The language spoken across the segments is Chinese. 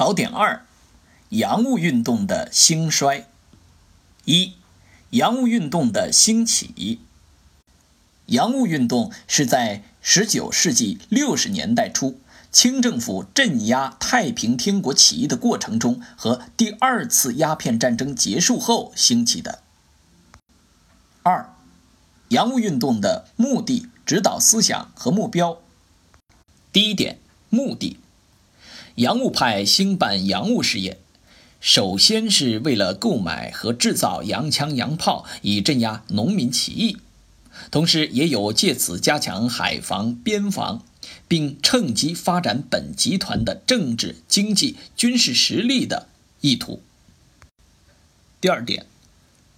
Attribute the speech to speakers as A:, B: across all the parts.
A: 考点二：洋务运动的兴衰。一、洋务运动的兴起。洋务运动是在19世纪60年代初，清政府镇压太平天国起义的过程中和第二次鸦片战争结束后兴起的。二、洋务运动的目的、指导思想和目标。第一点，目的。洋务派兴办洋务事业，首先是为了购买和制造洋枪洋炮，以镇压农民起义，同时也有借此加强海防边防，并趁机发展本集团的政治、经济、军事实力的意图。第二点，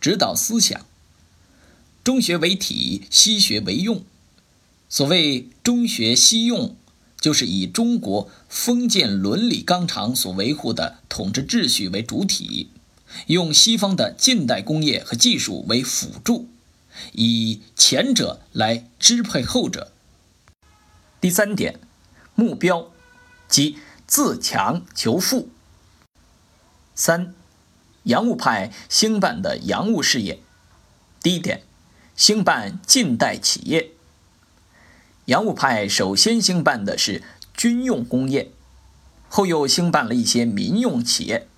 A: 指导思想：中学为体，西学为用。所谓中学西用。就是以中国封建伦理纲常所维护的统治秩序为主体，用西方的近代工业和技术为辅助，以前者来支配后者。第三点，目标，即自强求富。三，洋务派兴办的洋务事业。第一点，兴办近代企业。洋务派首先兴办的是军用工业，后又兴办了一些民用企业。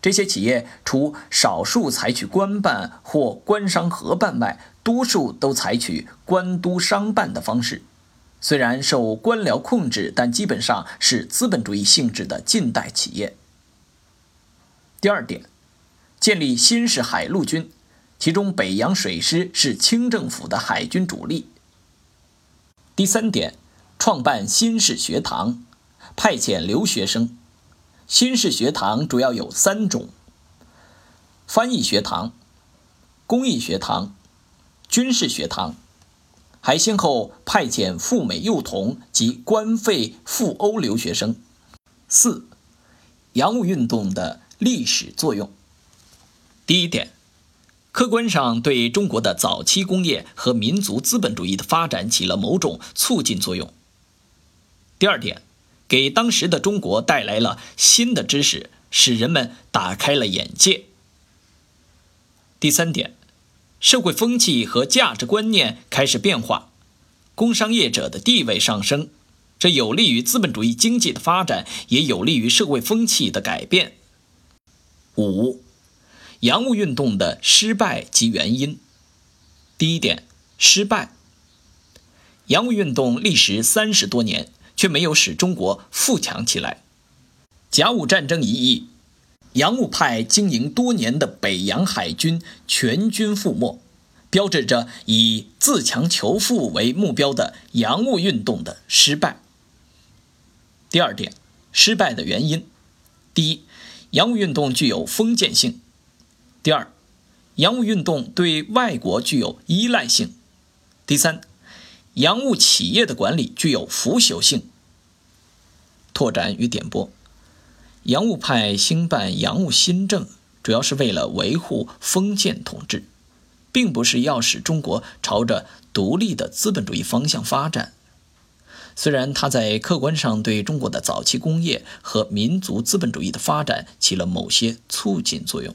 A: 这些企业除少数采取官办或官商合办外，多数都采取官督商办的方式。虽然受官僚控制，但基本上是资本主义性质的近代企业。第二点，建立新式海陆军，其中北洋水师是清政府的海军主力。第三点，创办新式学堂，派遣留学生。新式学堂主要有三种：翻译学堂、工艺学堂、军事学堂。还先后派遣赴美幼童及官费赴欧留学生。四，洋务运动的历史作用。第一点。客观上对中国的早期工业和民族资本主义的发展起了某种促进作用。第二点，给当时的中国带来了新的知识，使人们打开了眼界。第三点，社会风气和价值观念开始变化，工商业者的地位上升，这有利于资本主义经济的发展，也有利于社会风气的改变。五。洋务运动的失败及原因。第一点，失败。洋务运动历时三十多年，却没有使中国富强起来。甲午战争一役，洋务派经营多年的北洋海军全军覆没，标志着以自强求富为目标的洋务运动的失败。第二点，失败的原因。第一，洋务运动具有封建性。第二，洋务运动对外国具有依赖性。第三，洋务企业的管理具有腐朽性。拓展与点拨：洋务派兴办洋务新政，主要是为了维护封建统治，并不是要使中国朝着独立的资本主义方向发展。虽然它在客观上对中国的早期工业和民族资本主义的发展起了某些促进作用。